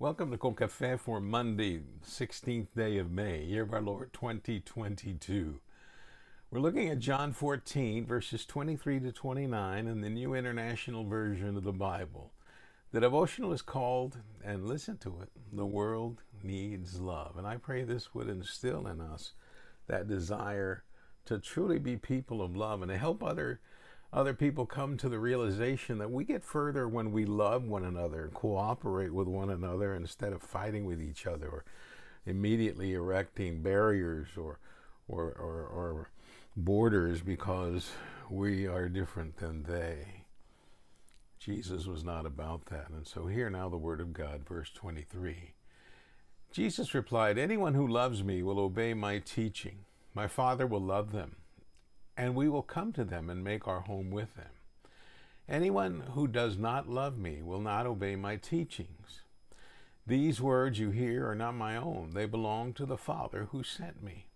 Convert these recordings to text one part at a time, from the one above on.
Welcome to Cafe for Monday, 16th day of May, year of our Lord 2022. We're looking at John 14, verses 23 to 29 in the New International Version of the Bible. The devotional is called, and listen to it, The World Needs Love. And I pray this would instill in us that desire to truly be people of love and to help other other people come to the realization that we get further when we love one another and cooperate with one another instead of fighting with each other or immediately erecting barriers or or, or, or borders because we are different than they. Jesus was not about that. And so, hear now the word of God, verse 23. Jesus replied, Anyone who loves me will obey my teaching. My Father will love them and we will come to them and make our home with them. Anyone who does not love me will not obey my teachings. These words you hear are not my own, they belong to the Father who sent me.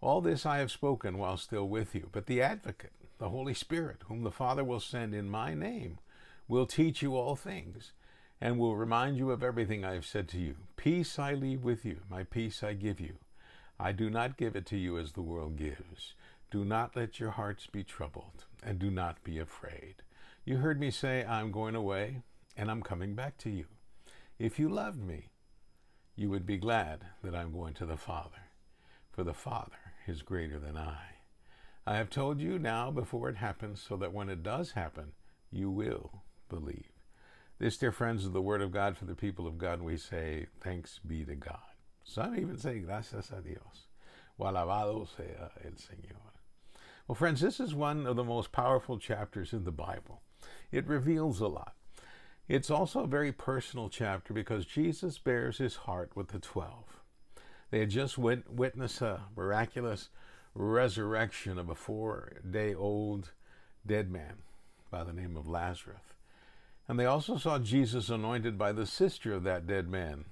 All this I have spoken while still with you, but the Advocate, the Holy Spirit, whom the Father will send in my name, will teach you all things, and will remind you of everything I have said to you. Peace I leave with you, my peace I give you. I do not give it to you as the world gives. Do not let your hearts be troubled, and do not be afraid. You heard me say, I'm going away, and I'm coming back to you. If you loved me, you would be glad that I'm going to the Father, for the Father is greater than I. I have told you now before it happens, so that when it does happen, you will believe. This, dear friends, is the word of God for the people of God, we say, Thanks be to God. Some even say, Gracias a Dios. O alabado sea el Señor. Well, friends, this is one of the most powerful chapters in the Bible. It reveals a lot. It's also a very personal chapter because Jesus bares his heart with the twelve. They had just wit- witnessed a miraculous resurrection of a four day old dead man by the name of Lazarus. And they also saw Jesus anointed by the sister of that dead man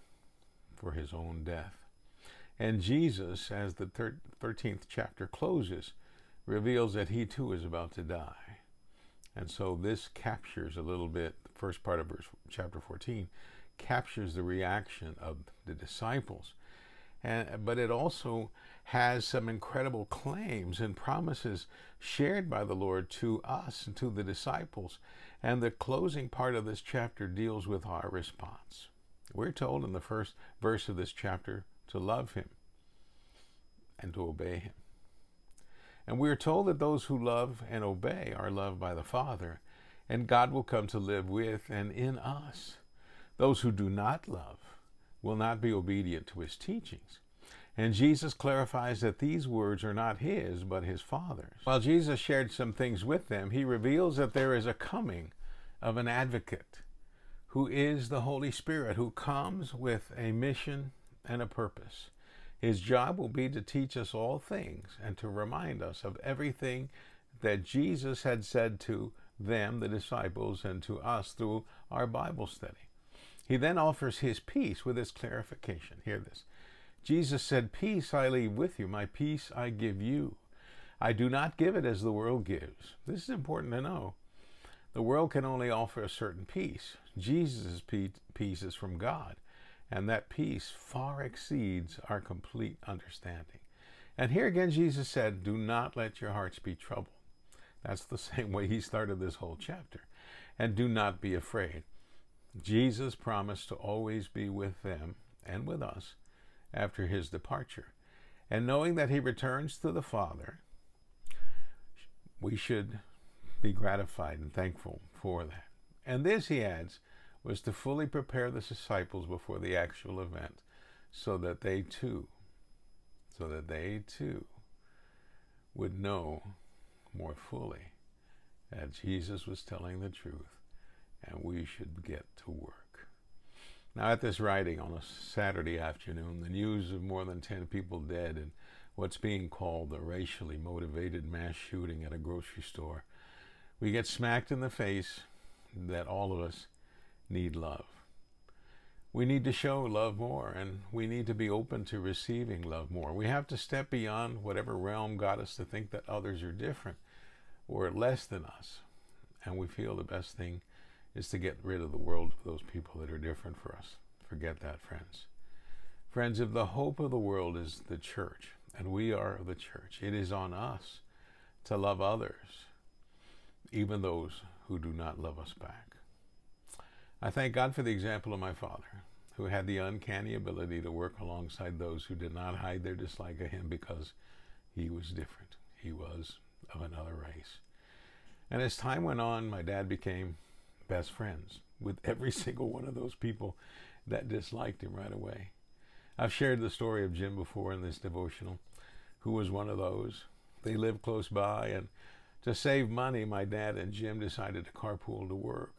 for his own death. And Jesus, as the thir- 13th chapter closes, reveals that he too is about to die. And so this captures a little bit, the first part of verse, chapter 14 captures the reaction of the disciples. And, but it also has some incredible claims and promises shared by the Lord to us and to the disciples. And the closing part of this chapter deals with our response. We're told in the first verse of this chapter to love Him and to obey Him. And we are told that those who love and obey are loved by the Father, and God will come to live with and in us. Those who do not love will not be obedient to his teachings. And Jesus clarifies that these words are not his, but his Father's. While Jesus shared some things with them, he reveals that there is a coming of an advocate who is the Holy Spirit, who comes with a mission and a purpose. His job will be to teach us all things and to remind us of everything that Jesus had said to them, the disciples, and to us through our Bible study. He then offers his peace with his clarification. Hear this. Jesus said, Peace I leave with you, my peace I give you. I do not give it as the world gives. This is important to know. The world can only offer a certain peace. Jesus' peace is from God and that peace far exceeds our complete understanding. And here again, Jesus said, Do not let your hearts be troubled. That's the same way he started this whole chapter. And do not be afraid. Jesus promised to always be with them and with us after his departure. And knowing that he returns to the Father, we should be gratified and thankful for that. And this, he adds, was to fully prepare the disciples before the actual event so that they too so that they too would know more fully that Jesus was telling the truth and we should get to work. Now, at this writing on a Saturday afternoon, the news of more than 10 people dead in what's being called a racially motivated mass shooting at a grocery store, we get smacked in the face that all of us need love. We need to show love more, and we need to be open to receiving love more. We have to step beyond whatever realm got us to think that others are different or less than us. And we feel the best thing is to get rid of the world of those people that are different for us, forget that, friends. Friends, if the hope of the world is the church, and we are the church, it is on us to love others, even those who do not love us back. I thank God for the example of my father, who had the uncanny ability to work alongside those who did not hide their dislike of him because he was different. He was of another race. And as time went on, my dad became best friends with every single one of those people that disliked him right away. I've shared the story of Jim before in this devotional, who was one of those. They lived close by, and to save money, my dad and Jim decided to carpool to work.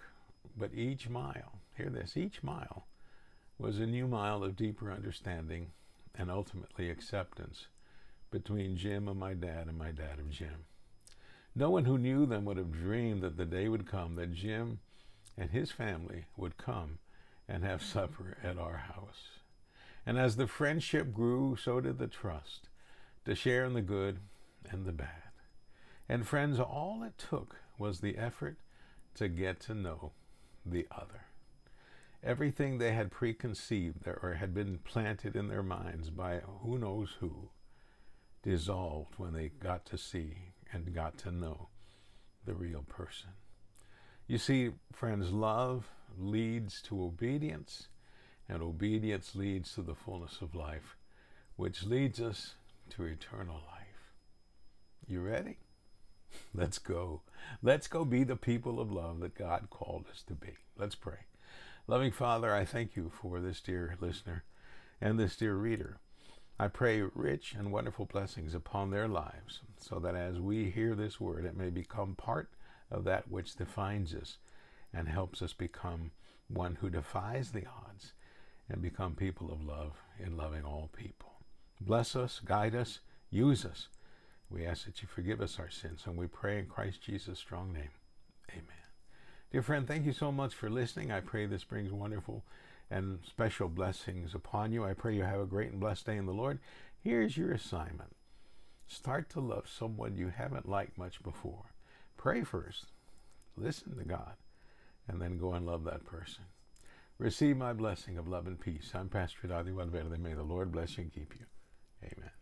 But each mile, hear this, each mile was a new mile of deeper understanding and ultimately acceptance between Jim and my dad and my dad of Jim. No one who knew them would have dreamed that the day would come that Jim and his family would come and have supper at our house. And as the friendship grew, so did the trust to share in the good and the bad. And friends, all it took was the effort to get to know the other. Everything they had preconceived or had been planted in their minds by who knows who dissolved when they got to see and got to know the real person. You see, friends, love leads to obedience, and obedience leads to the fullness of life, which leads us to eternal life. You ready? Let's go. Let's go be the people of love that God called us to be. Let's pray. Loving Father, I thank you for this dear listener and this dear reader. I pray rich and wonderful blessings upon their lives, so that as we hear this word, it may become part of that which defines us and helps us become one who defies the odds and become people of love in loving all people. Bless us, guide us, use us. We ask that you forgive us our sins, and we pray in Christ Jesus' strong name. Amen. Dear friend, thank you so much for listening. I pray this brings wonderful and special blessings upon you. I pray you have a great and blessed day in the Lord. Here's your assignment start to love someone you haven't liked much before. Pray first, listen to God, and then go and love that person. Receive my blessing of love and peace. I'm Pastor Dadi Valverde. May the Lord bless you and keep you. Amen.